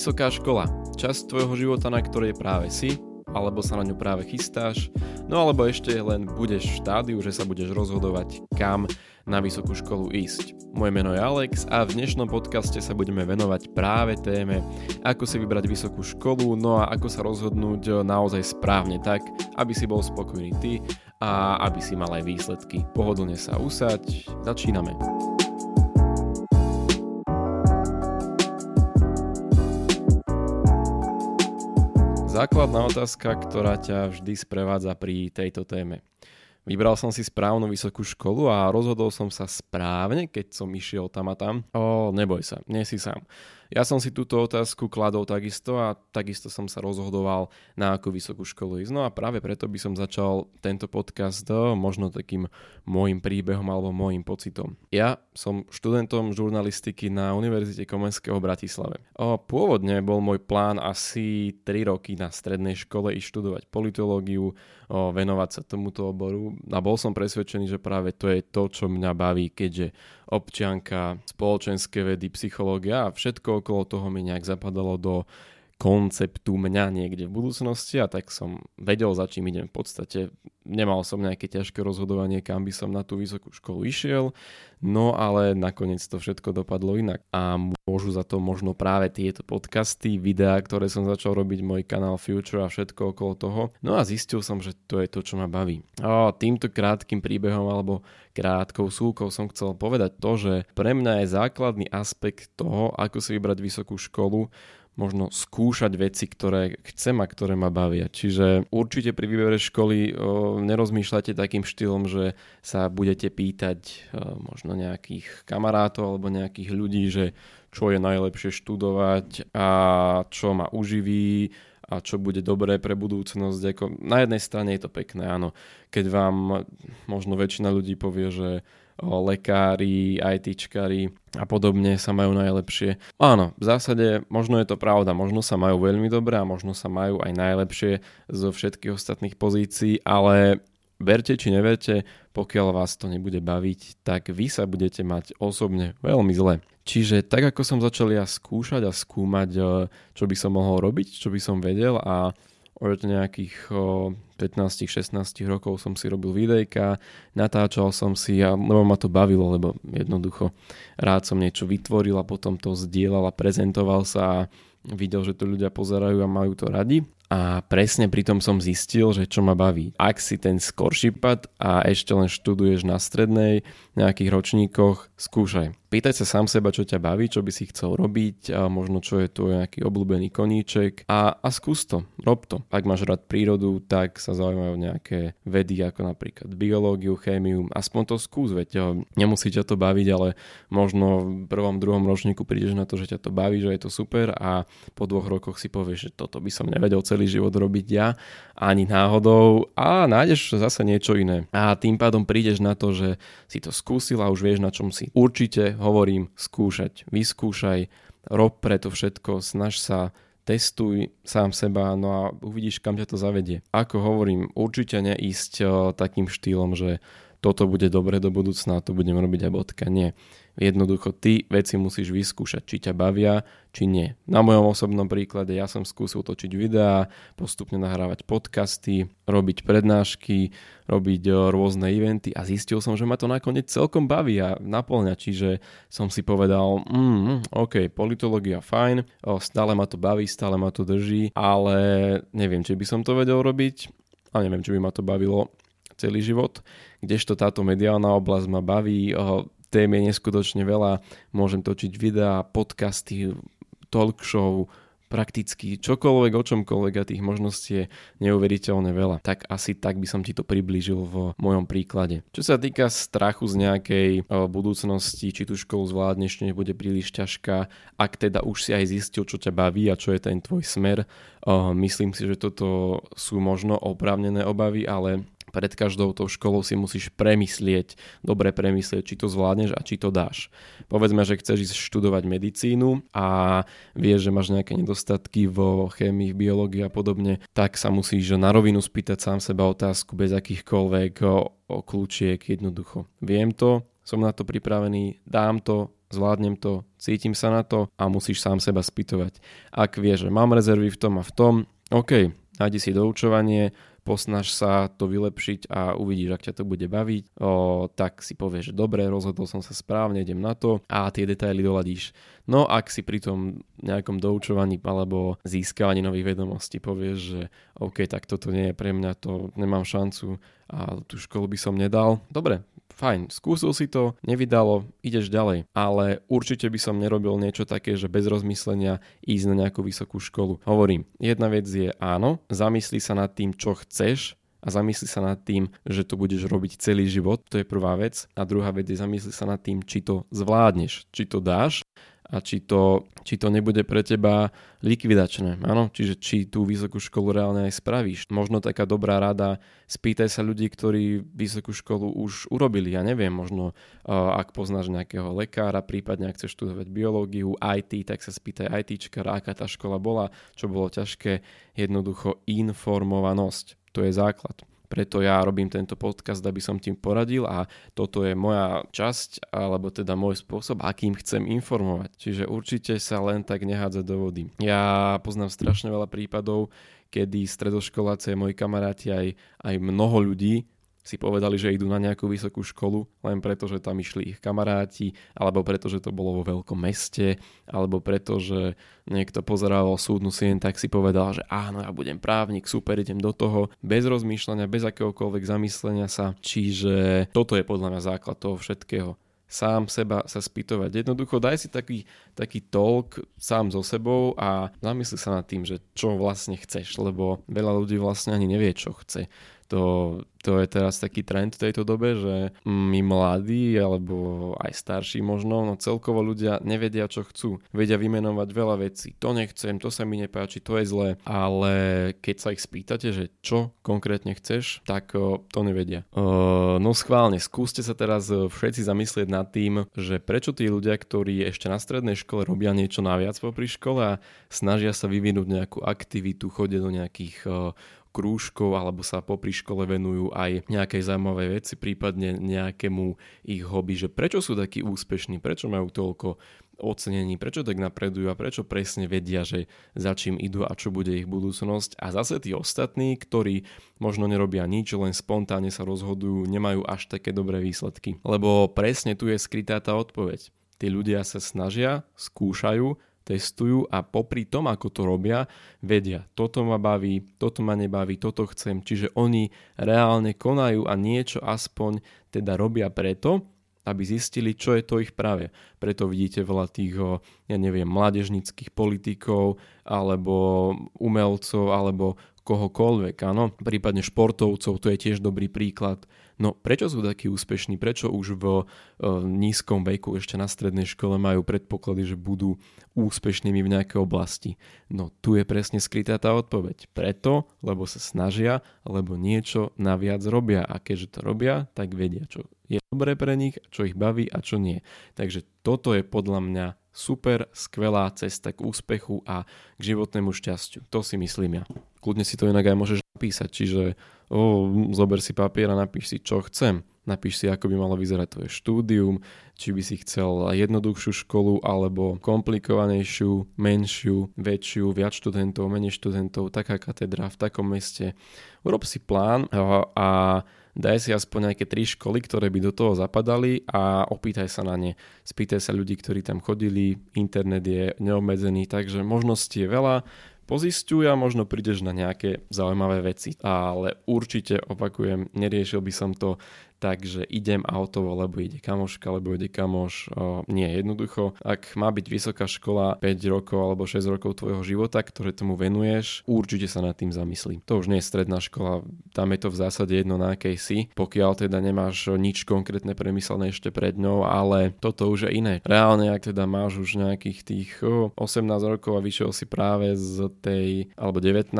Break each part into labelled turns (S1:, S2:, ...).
S1: Vysoká škola. Časť tvojho života, na ktorej práve si, alebo sa na ňu práve chystáš, no alebo ešte len budeš v štádiu, že sa budeš rozhodovať, kam na vysokú školu ísť. Moje meno je Alex a v dnešnom podcaste sa budeme venovať práve téme, ako si vybrať vysokú školu, no a ako sa rozhodnúť naozaj správne tak, aby si bol spokojný ty a aby si mal aj výsledky. Pohodlne sa usaď, začíname. Základná otázka, ktorá ťa vždy sprevádza pri tejto téme. Vybral som si správnu vysokú školu a rozhodol som sa správne, keď som išiel tam a tam. O, neboj sa, nie si sám. Ja som si túto otázku kladol takisto a takisto som sa rozhodoval, na akú vysokú školu ísť. No a práve preto by som začal tento podcast možno takým môjim príbehom alebo môjim pocitom. Ja som študentom žurnalistiky na Univerzite Komenského v Bratislave. O, pôvodne bol môj plán asi 3 roky na strednej škole ísť študovať politológiu, o, venovať sa tomuto oboru a bol som presvedčený, že práve to je to, čo mňa baví, keďže občianka, spoločenské vedy, psychológia a všetko okolo toho mi nejak zapadalo do konceptu mňa niekde v budúcnosti a tak som vedel, za čím idem v podstate. Nemal som nejaké ťažké rozhodovanie, kam by som na tú vysokú školu išiel, no ale nakoniec to všetko dopadlo inak a môžu za to možno práve tieto podcasty, videá, ktoré som začal robiť, môj kanál Future a všetko okolo toho. No a zistil som, že to je to, čo ma baví. A týmto krátkým príbehom alebo krátkou súkou som chcel povedať to, že pre mňa je základný aspekt toho, ako si vybrať vysokú školu, možno skúšať veci, ktoré chcem a ktoré ma bavia. Čiže určite pri výbere školy o, nerozmýšľate takým štýlom, že sa budete pýtať o, možno nejakých kamarátov alebo nejakých ľudí, že čo je najlepšie študovať a čo ma uživí a čo bude dobré pre budúcnosť. Ako na jednej strane je to pekné, áno. Keď vám možno väčšina ľudí povie, že lekári, ITčkári a podobne sa majú najlepšie. Áno, v zásade možno je to pravda, možno sa majú veľmi dobre a možno sa majú aj najlepšie zo všetkých ostatných pozícií, ale verte či neverte, pokiaľ vás to nebude baviť, tak vy sa budete mať osobne veľmi zle. Čiže tak ako som začal ja skúšať a skúmať, eh, čo by som mohol robiť, čo by som vedel a od nejakých 15-16 rokov som si robil videjka, natáčal som si, a, lebo ma to bavilo, lebo jednoducho rád som niečo vytvoril a potom to zdieľal a prezentoval sa a videl, že to ľudia pozerajú a majú to radi. A presne pri tom som zistil, že čo ma baví. Ak si ten skorší pad a ešte len študuješ na strednej, nejakých ročníkoch, skúšaj. Pýtaj sa sám seba, čo ťa baví, čo by si chcel robiť a možno čo je tu nejaký obľúbený koníček a, a skús to, rob to. Ak máš rád prírodu, tak sa zaujímajú nejaké vedy ako napríklad biológiu, chémiu, aspoň to skús, veď nemusí ťa to baviť, ale možno v prvom, druhom ročníku prídeš na to, že ťa to baví, že je to super a po dvoch rokoch si povieš, že toto by som nevedel celý život robiť ja, ani náhodou a nájdeš zase niečo iné. A tým pádom prídeš na to, že si to skúsil a už vieš na čom si. Určite hovorím skúšať, vyskúšaj, rob preto všetko, snaž sa, testuj sám seba, no a uvidíš, kam ťa to zavedie. Ako hovorím, určite neísť eh, takým štýlom, že toto bude dobre do budúcna, to budem robiť a bodka. Nie. Jednoducho ty veci musíš vyskúšať, či ťa bavia, či nie. Na mojom osobnom príklade ja som skúsil točiť videá, postupne nahrávať podcasty, robiť prednášky, robiť eh, rôzne eventy a zistil som, že ma to nakoniec celkom baví a naplňa. Čiže som si povedal, mm, OK, politológia fajn, stále ma to baví, stále ma to drží, ale neviem, či by som to vedel robiť a neviem, či by ma to bavilo celý život, kdežto táto mediálna oblasť ma baví, tém je neskutočne veľa, môžem točiť videá, podcasty, talk show, prakticky čokoľvek, o čomkoľvek a tých možností je neuveriteľne veľa. Tak asi tak by som ti to priblížil v mojom príklade. Čo sa týka strachu z nejakej budúcnosti, či tú školu zvládneš, či nebude príliš ťažká, ak teda už si aj zistil, čo ťa baví a čo je ten tvoj smer, myslím si, že toto sú možno oprávnené obavy, ale pred každou tou školou si musíš premyslieť, dobre premyslieť, či to zvládneš a či to dáš. Povedzme, že chceš ísť študovať medicínu a vieš, že máš nejaké nedostatky vo chémii, v biológii a podobne, tak sa musíš na rovinu spýtať sám seba otázku bez akýchkoľvek o, jednoducho. Viem to, som na to pripravený, dám to, zvládnem to, cítim sa na to a musíš sám seba spýtovať. Ak vieš, že mám rezervy v tom a v tom, OK, nájdi si doučovanie, posnaž sa to vylepšiť a uvidíš, ak ťa to bude baviť, o, tak si povieš, že dobre, rozhodol som sa správne, idem na to a tie detaily doladíš. No ak si pri tom nejakom doučovaní alebo získavaní nových vedomostí povieš, že OK, tak toto nie je pre mňa, to nemám šancu a tú školu by som nedal, dobre, fajn, skúsil si to, nevydalo, ideš ďalej. Ale určite by som nerobil niečo také, že bez rozmyslenia ísť na nejakú vysokú školu. Hovorím, jedna vec je áno, zamysli sa nad tým, čo chceš, a zamysli sa nad tým, že to budeš robiť celý život, to je prvá vec. A druhá vec je zamysli sa nad tým, či to zvládneš, či to dáš a či to, či to nebude pre teba likvidačné. Áno, čiže či tú vysokú školu reálne aj spravíš. Možno taká dobrá rada, spýtaj sa ľudí, ktorí vysokú školu už urobili. Ja neviem, možno uh, ak poznáš nejakého lekára, prípadne ak chceš študovať biológiu, IT, tak sa spýtaj ITčkara, aká tá škola bola, čo bolo ťažké. Jednoducho informovanosť. To je základ. Preto ja robím tento podcast, aby som tým poradil a toto je moja časť, alebo teda môj spôsob, akým chcem informovať. Čiže určite sa len tak nehádzať do vody. Ja poznám strašne veľa prípadov, kedy stredoškoláci, moji kamaráti, aj, aj mnoho ľudí si povedali, že idú na nejakú vysokú školu len preto, že tam išli ich kamaráti, alebo preto, že to bolo vo veľkom meste, alebo preto, že niekto pozeral súdnu sien, tak si povedal, že áno, ja budem právnik, super, idem do toho, bez rozmýšľania, bez akéhokoľvek zamyslenia sa. Čiže toto je podľa mňa základ toho všetkého sám seba sa spýtovať. Jednoducho daj si taký, taký talk sám so sebou a zamysli sa nad tým, že čo vlastne chceš, lebo veľa ľudí vlastne ani nevie, čo chce to, to je teraz taký trend v tejto dobe, že my mladí alebo aj starší možno, no celkovo ľudia nevedia, čo chcú. Vedia vymenovať veľa vecí. To nechcem, to sa mi nepáči, to je zlé. Ale keď sa ich spýtate, že čo konkrétne chceš, tak to nevedia. No schválne, skúste sa teraz všetci zamyslieť nad tým, že prečo tí ľudia, ktorí ešte na strednej škole robia niečo naviac popri škole a snažia sa vyvinúť nejakú aktivitu, chodia do nejakých o, krúžkov alebo sa popri škole venujú aj nejakej zaujímavej veci, prípadne nejakému ich hobby, že prečo sú takí úspešní, prečo majú toľko ocenení, prečo tak napredujú a prečo presne vedia, že za čím idú a čo bude ich budúcnosť. A zase tí ostatní, ktorí možno nerobia nič, len spontánne sa rozhodujú, nemajú až také dobré výsledky. Lebo presne tu je skrytá tá odpoveď. Tí ľudia sa snažia, skúšajú, testujú a popri tom, ako to robia, vedia, toto ma baví, toto ma nebaví, toto chcem. Čiže oni reálne konajú a niečo aspoň teda robia preto, aby zistili, čo je to ich práve. Preto vidíte veľa tých, ja neviem, mládežnických politikov, alebo umelcov, alebo kohokoľvek, áno. Prípadne športovcov, to je tiež dobrý príklad. No prečo sú takí úspešní? Prečo už v e, nízkom veku ešte na strednej škole majú predpoklady, že budú úspešnými v nejakej oblasti? No tu je presne skrytá tá odpoveď. Preto, lebo sa snažia, lebo niečo naviac robia a keďže to robia, tak vedia, čo je dobré pre nich, čo ich baví a čo nie. Takže toto je podľa mňa super, skvelá cesta k úspechu a k životnému šťastiu. To si myslím ja. Kľudne si to inak aj môžeš napísať, čiže oh, zober si papier a napíš si, čo chcem. Napíš si, ako by malo vyzerať tvoje štúdium, či by si chcel jednoduchšiu školu alebo komplikovanejšiu, menšiu, väčšiu, viac študentov, menej študentov, taká katedra v takom meste. Urob si plán a, a daj si aspoň nejaké tri školy, ktoré by do toho zapadali a opýtaj sa na ne. Spýtaj sa ľudí, ktorí tam chodili, internet je neobmedzený, takže možností je veľa pozistuj a možno prídeš na nejaké zaujímavé veci. Ale určite opakujem, neriešil by som to takže idem autovo, lebo ide kamoška, lebo ide kamoš. O, nie, jednoducho, ak má byť vysoká škola 5 rokov alebo 6 rokov tvojho života, ktoré tomu venuješ, určite sa nad tým zamyslím. To už nie je stredná škola, tam je to v zásade jedno na akej si, pokiaľ teda nemáš nič konkrétne premyslené ešte pred ňou, ale toto už je iné. Reálne, ak teda máš už nejakých tých o, 18 rokov a vyšiel si práve z tej, alebo 19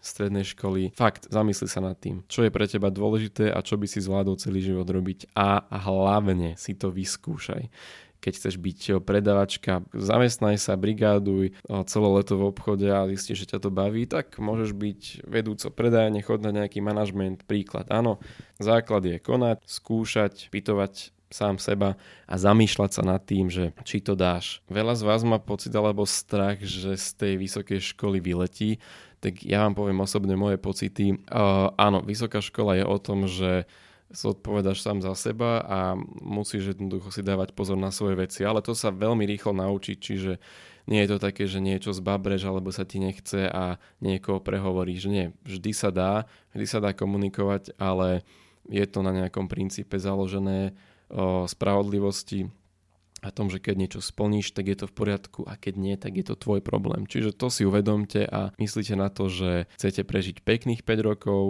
S1: strednej školy, fakt, zamysli sa nad tým, čo je pre teba dôležité a čo by si zvládol celý život robiť a hlavne si to vyskúšaj. Keď chceš byť predavačka, zamestnaj sa, brigáduj celé leto v obchode a zistíš, že ťa to baví, tak môžeš byť vedúco predajne, chod na nejaký manažment, príklad. Áno, základ je konať, skúšať, pytovať sám seba a zamýšľať sa nad tým, že či to dáš. Veľa z vás má pocit alebo strach, že z tej vysokej školy vyletí, tak ja vám poviem osobne moje pocity. Uh, áno, vysoká škola je o tom, že zodpovedaš sám za seba a musíš jednoducho si dávať pozor na svoje veci, ale to sa veľmi rýchlo naučiť, čiže nie je to také, že niečo zbabreš alebo sa ti nechce a niekoho prehovoríš. Nie, vždy sa dá, vždy sa dá komunikovať, ale je to na nejakom princípe založené o spravodlivosti a tom, že keď niečo splníš, tak je to v poriadku a keď nie, tak je to tvoj problém. Čiže to si uvedomte a myslíte na to, že chcete prežiť pekných 5 rokov,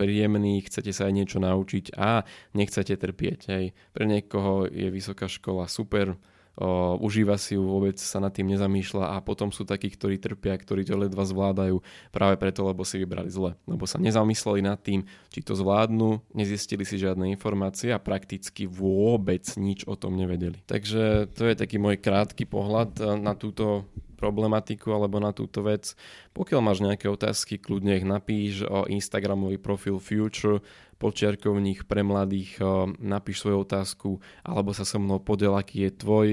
S1: príjemných, chcete sa aj niečo naučiť a nechcete trpieť. Hej. Pre niekoho je vysoká škola super, o, užíva si ju, vôbec sa nad tým nezamýšľa a potom sú takí, ktorí trpia, ktorí to ledva zvládajú práve preto, lebo si vybrali zle. Lebo sa nezamysleli nad tým, či to zvládnu, nezistili si žiadne informácie a prakticky vôbec nič o tom nevedeli. Takže to je taký môj krátky pohľad e, na túto problematiku alebo na túto vec. Pokiaľ máš nejaké otázky, kľudne ich napíš o Instagramový profil Future počiarkovník pre mladých, napíš svoju otázku alebo sa so mnou podel, aký je tvoj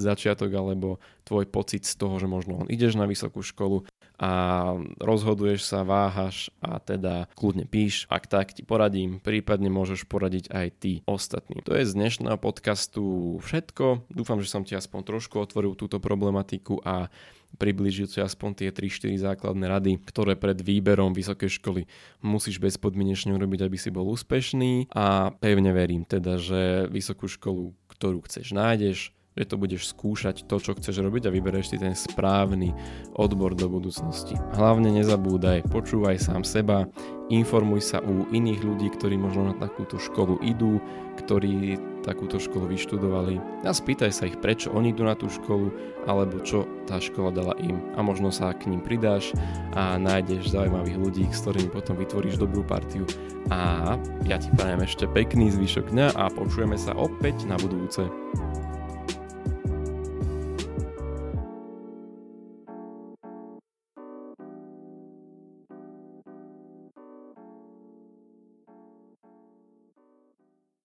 S1: začiatok alebo tvoj pocit z toho, že možno ideš na vysokú školu a rozhoduješ sa, váhaš a teda kľudne píš, ak tak ti poradím, prípadne môžeš poradiť aj ty ostatným. To je z dnešného podcastu všetko. Dúfam, že som ti aspoň trošku otvoril túto problematiku a približiť si aspoň tie 3-4 základné rady, ktoré pred výberom vysokej školy musíš bezpodmienečne urobiť, aby si bol úspešný a pevne verím teda, že vysokú školu, ktorú chceš, nájdeš, že to budeš skúšať to, čo chceš robiť a vybereš si ten správny odbor do budúcnosti. Hlavne nezabúdaj, počúvaj sám seba, informuj sa u iných ľudí, ktorí možno na takúto školu idú, ktorí takúto školu vyštudovali a spýtaj sa ich, prečo oni idú na tú školu alebo čo tá škola dala im a možno sa k ním pridáš a nájdeš zaujímavých ľudí, s ktorými potom vytvoríš dobrú partiu a ja ti prajem ešte pekný zvyšok dňa a počujeme sa opäť na budúce.